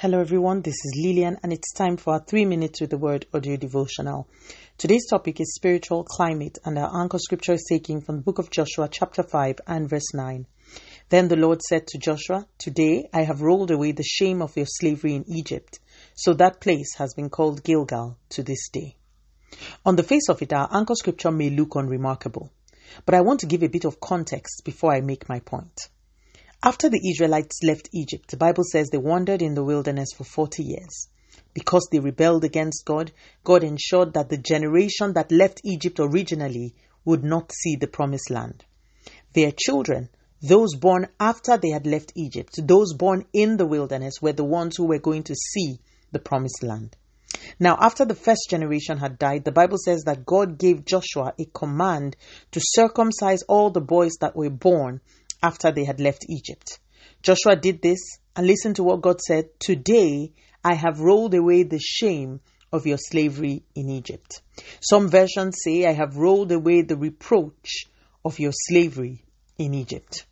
Hello, everyone. This is Lillian, and it's time for our three minutes with the word audio devotional. Today's topic is spiritual climate, and our anchor scripture is taken from the book of Joshua, chapter 5, and verse 9. Then the Lord said to Joshua, Today I have rolled away the shame of your slavery in Egypt. So that place has been called Gilgal to this day. On the face of it, our anchor scripture may look unremarkable, but I want to give a bit of context before I make my point. After the Israelites left Egypt, the Bible says they wandered in the wilderness for 40 years. Because they rebelled against God, God ensured that the generation that left Egypt originally would not see the promised land. Their children, those born after they had left Egypt, those born in the wilderness, were the ones who were going to see the promised land. Now, after the first generation had died, the Bible says that God gave Joshua a command to circumcise all the boys that were born after they had left Egypt. Joshua did this and listened to what God said Today I have rolled away the shame of your slavery in Egypt. Some versions say, I have rolled away the reproach of your slavery in Egypt.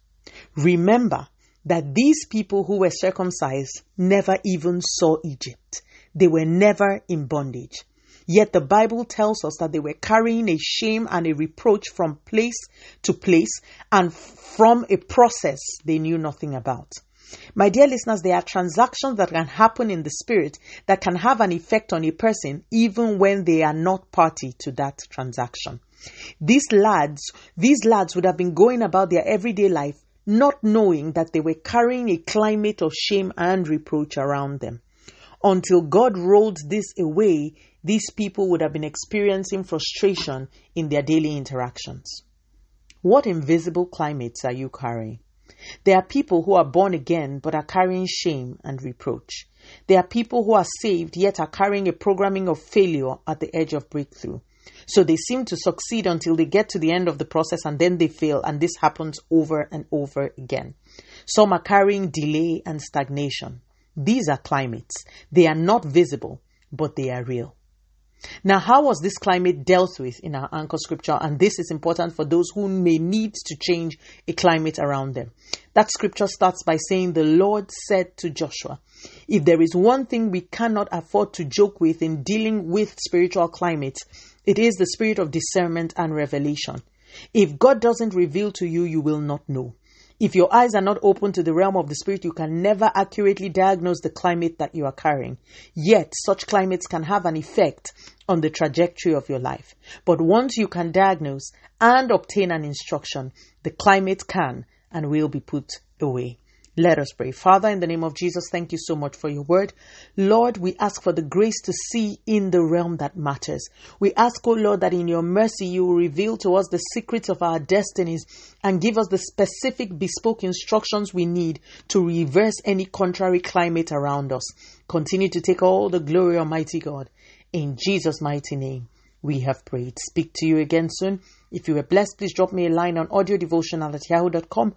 Remember that these people who were circumcised never even saw Egypt. They were never in bondage. Yet the Bible tells us that they were carrying a shame and a reproach from place to place and from a process they knew nothing about. My dear listeners, there are transactions that can happen in the spirit that can have an effect on a person even when they are not party to that transaction. These lads, these lads would have been going about their everyday life not knowing that they were carrying a climate of shame and reproach around them. Until God rolled this away, these people would have been experiencing frustration in their daily interactions. What invisible climates are you carrying? There are people who are born again but are carrying shame and reproach. There are people who are saved yet are carrying a programming of failure at the edge of breakthrough. So they seem to succeed until they get to the end of the process and then they fail, and this happens over and over again. Some are carrying delay and stagnation. These are climates. They are not visible, but they are real. Now, how was this climate dealt with in our anchor scripture? And this is important for those who may need to change a climate around them. That scripture starts by saying, The Lord said to Joshua, If there is one thing we cannot afford to joke with in dealing with spiritual climates, it is the spirit of discernment and revelation. If God doesn't reveal to you, you will not know. If your eyes are not open to the realm of the spirit, you can never accurately diagnose the climate that you are carrying. Yet, such climates can have an effect on the trajectory of your life. But once you can diagnose and obtain an instruction, the climate can and will be put away. Let us pray. Father, in the name of Jesus, thank you so much for your word. Lord, we ask for the grace to see in the realm that matters. We ask, oh Lord, that in your mercy you will reveal to us the secrets of our destinies and give us the specific bespoke instructions we need to reverse any contrary climate around us. Continue to take all the glory, Almighty God. In Jesus' mighty name, we have prayed. Speak to you again soon. If you were blessed, please drop me a line on audiodevotional at yahoo.com